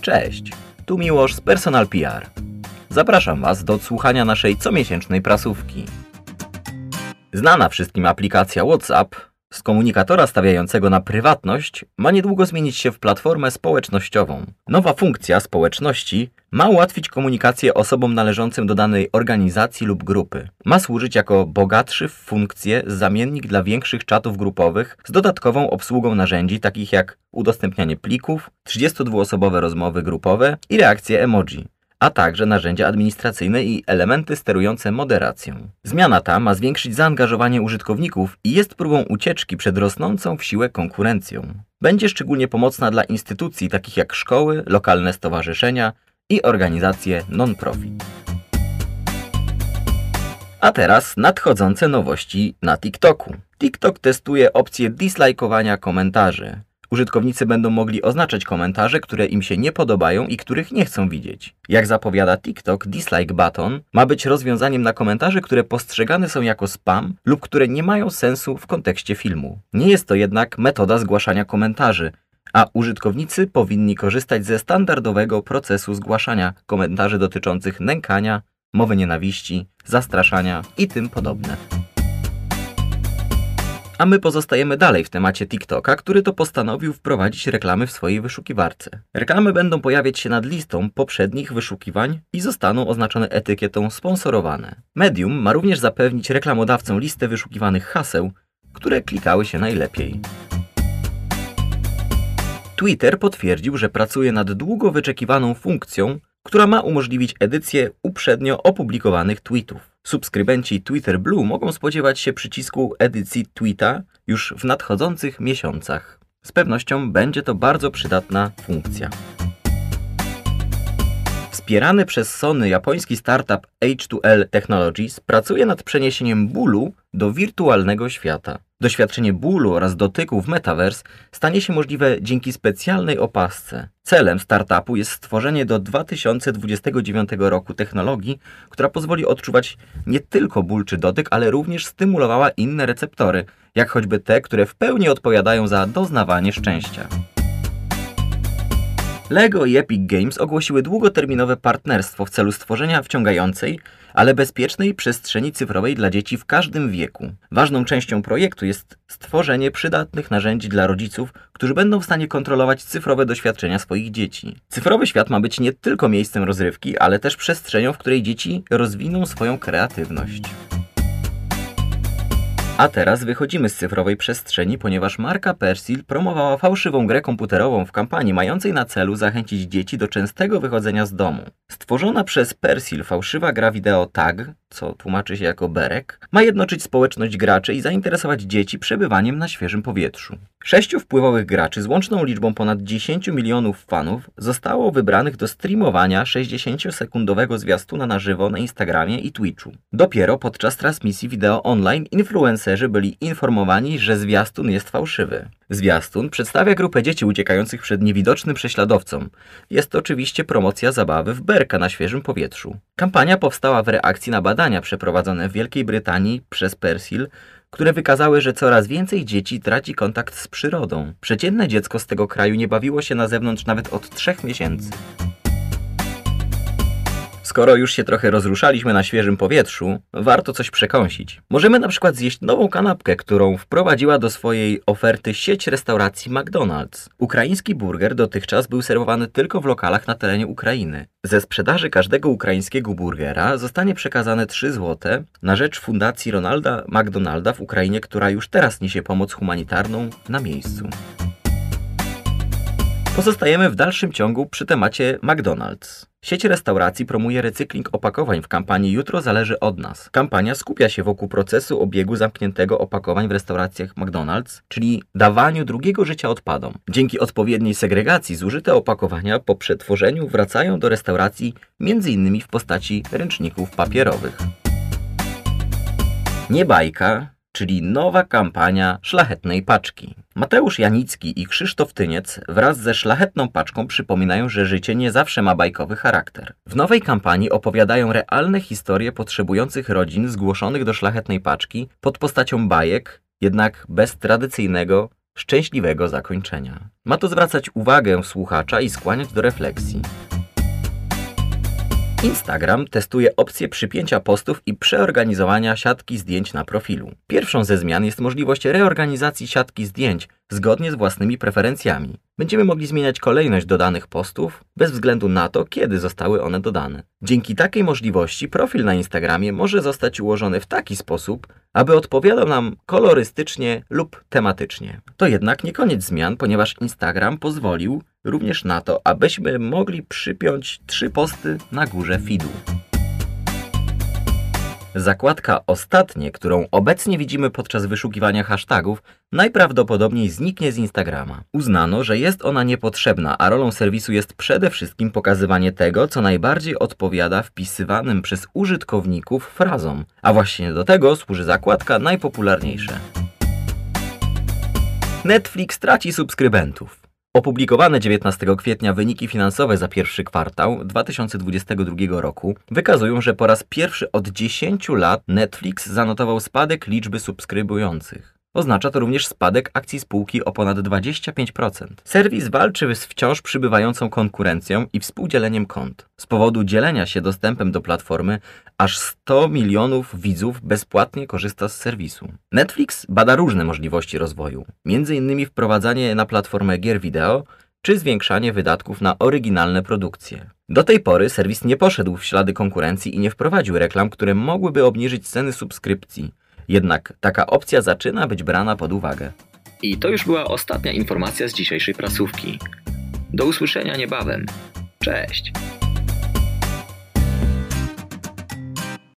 Cześć, tu Miłosz z Personal PR. Zapraszam Was do odsłuchania naszej comiesięcznej prasówki. Znana wszystkim aplikacja WhatsApp z komunikatora stawiającego na prywatność ma niedługo zmienić się w platformę społecznościową. Nowa funkcja społeczności ma ułatwić komunikację osobom należącym do danej organizacji lub grupy. Ma służyć jako bogatszy w funkcje zamiennik dla większych czatów grupowych z dodatkową obsługą narzędzi takich jak udostępnianie plików, 32-osobowe rozmowy grupowe i reakcje emoji a także narzędzia administracyjne i elementy sterujące moderacją. Zmiana ta ma zwiększyć zaangażowanie użytkowników i jest próbą ucieczki przed rosnącą w siłę konkurencją. Będzie szczególnie pomocna dla instytucji takich jak szkoły, lokalne stowarzyszenia i organizacje non-profit. A teraz nadchodzące nowości na TikToku. TikTok testuje opcję dislajkowania komentarzy. Użytkownicy będą mogli oznaczać komentarze, które im się nie podobają i których nie chcą widzieć. Jak zapowiada TikTok, dislike button ma być rozwiązaniem na komentarze, które postrzegane są jako spam lub które nie mają sensu w kontekście filmu. Nie jest to jednak metoda zgłaszania komentarzy, a użytkownicy powinni korzystać ze standardowego procesu zgłaszania komentarzy dotyczących nękania, mowy nienawiści, zastraszania i tym podobne. A my pozostajemy dalej w temacie TikToka, który to postanowił wprowadzić reklamy w swojej wyszukiwarce. Reklamy będą pojawiać się nad listą poprzednich wyszukiwań i zostaną oznaczone etykietą sponsorowane. Medium ma również zapewnić reklamodawcom listę wyszukiwanych haseł, które klikały się najlepiej. Twitter potwierdził, że pracuje nad długo wyczekiwaną funkcją, która ma umożliwić edycję uprzednio opublikowanych tweetów. Subskrybenci Twitter Blue mogą spodziewać się przycisku edycji tweeta już w nadchodzących miesiącach. Z pewnością będzie to bardzo przydatna funkcja. Wspierany przez Sony japoński startup H2L Technologies pracuje nad przeniesieniem bólu do wirtualnego świata. Doświadczenie bólu oraz dotyku w Metaverse stanie się możliwe dzięki specjalnej opasce. Celem startupu jest stworzenie do 2029 roku technologii, która pozwoli odczuwać nie tylko ból czy dotyk, ale również stymulowała inne receptory, jak choćby te, które w pełni odpowiadają za doznawanie szczęścia. LEGO i Epic Games ogłosiły długoterminowe partnerstwo w celu stworzenia wciągającej, ale bezpiecznej przestrzeni cyfrowej dla dzieci w każdym wieku. Ważną częścią projektu jest stworzenie przydatnych narzędzi dla rodziców, którzy będą w stanie kontrolować cyfrowe doświadczenia swoich dzieci. Cyfrowy świat ma być nie tylko miejscem rozrywki, ale też przestrzenią, w której dzieci rozwiną swoją kreatywność. A teraz wychodzimy z cyfrowej przestrzeni, ponieważ marka Persil promowała fałszywą grę komputerową w kampanii mającej na celu zachęcić dzieci do częstego wychodzenia z domu. Stworzona przez Persil fałszywa gra wideo Tag, co tłumaczy się jako berek, ma jednoczyć społeczność graczy i zainteresować dzieci przebywaniem na świeżym powietrzu. Sześciu wpływowych graczy z łączną liczbą ponad 10 milionów fanów zostało wybranych do streamowania 60-sekundowego zwiastuna na żywo na Instagramie i Twitchu. Dopiero podczas transmisji wideo online influencerzy byli informowani, że zwiastun jest fałszywy. Zwiastun przedstawia grupę dzieci uciekających przed niewidocznym prześladowcą. Jest to oczywiście promocja zabawy w berka na świeżym powietrzu. Kampania powstała w reakcji na badania przeprowadzone w Wielkiej Brytanii przez Persil, które wykazały, że coraz więcej dzieci traci kontakt z przyrodą. Przeciętne dziecko z tego kraju nie bawiło się na zewnątrz nawet od trzech miesięcy. Skoro już się trochę rozruszaliśmy na świeżym powietrzu, warto coś przekąsić. Możemy na przykład zjeść nową kanapkę, którą wprowadziła do swojej oferty sieć restauracji McDonald's. Ukraiński burger dotychczas był serwowany tylko w lokalach na terenie Ukrainy. Ze sprzedaży każdego ukraińskiego burgera zostanie przekazane 3 zł na rzecz Fundacji Ronalda McDonalda w Ukrainie, która już teraz niesie pomoc humanitarną na miejscu. Pozostajemy w dalszym ciągu przy temacie McDonald's. Sieć restauracji promuje recykling opakowań w kampanii Jutro zależy od nas. Kampania skupia się wokół procesu obiegu zamkniętego opakowań w restauracjach McDonald's, czyli dawaniu drugiego życia odpadom. Dzięki odpowiedniej segregacji zużyte opakowania po przetworzeniu wracają do restauracji m.in. w postaci ręczników papierowych. Nie bajka, czyli nowa kampania Szlachetnej Paczki. Mateusz Janicki i Krzysztof Tyniec wraz ze Szlachetną Paczką przypominają, że życie nie zawsze ma bajkowy charakter. W nowej kampanii opowiadają realne historie potrzebujących rodzin zgłoszonych do Szlachetnej Paczki pod postacią bajek, jednak bez tradycyjnego szczęśliwego zakończenia. Ma to zwracać uwagę słuchacza i skłaniać do refleksji. Instagram testuje opcję przypięcia postów i przeorganizowania siatki zdjęć na profilu. Pierwszą ze zmian jest możliwość reorganizacji siatki zdjęć zgodnie z własnymi preferencjami. Będziemy mogli zmieniać kolejność dodanych postów bez względu na to, kiedy zostały one dodane. Dzięki takiej możliwości profil na Instagramie może zostać ułożony w taki sposób, aby odpowiadał nam kolorystycznie lub tematycznie. To jednak nie koniec zmian, ponieważ Instagram pozwolił również na to, abyśmy mogli przypiąć trzy posty na górze feedu. Zakładka Ostatnie, którą obecnie widzimy podczas wyszukiwania hashtagów, najprawdopodobniej zniknie z Instagrama. Uznano, że jest ona niepotrzebna, a rolą serwisu jest przede wszystkim pokazywanie tego, co najbardziej odpowiada wpisywanym przez użytkowników frazom, a właśnie do tego służy zakładka najpopularniejsze. Netflix traci subskrybentów. Opublikowane 19 kwietnia wyniki finansowe za pierwszy kwartał 2022 roku wykazują, że po raz pierwszy od 10 lat Netflix zanotował spadek liczby subskrybujących. Oznacza to również spadek akcji spółki o ponad 25%. Serwis walczy z wciąż przybywającą konkurencją i współdzieleniem kont. Z powodu dzielenia się dostępem do platformy aż 100 milionów widzów bezpłatnie korzysta z serwisu. Netflix bada różne możliwości rozwoju, m.in. wprowadzanie na platformę gier wideo czy zwiększanie wydatków na oryginalne produkcje. Do tej pory serwis nie poszedł w ślady konkurencji i nie wprowadził reklam, które mogłyby obniżyć ceny subskrypcji. Jednak taka opcja zaczyna być brana pod uwagę. I to już była ostatnia informacja z dzisiejszej prasówki. Do usłyszenia niebawem. Cześć!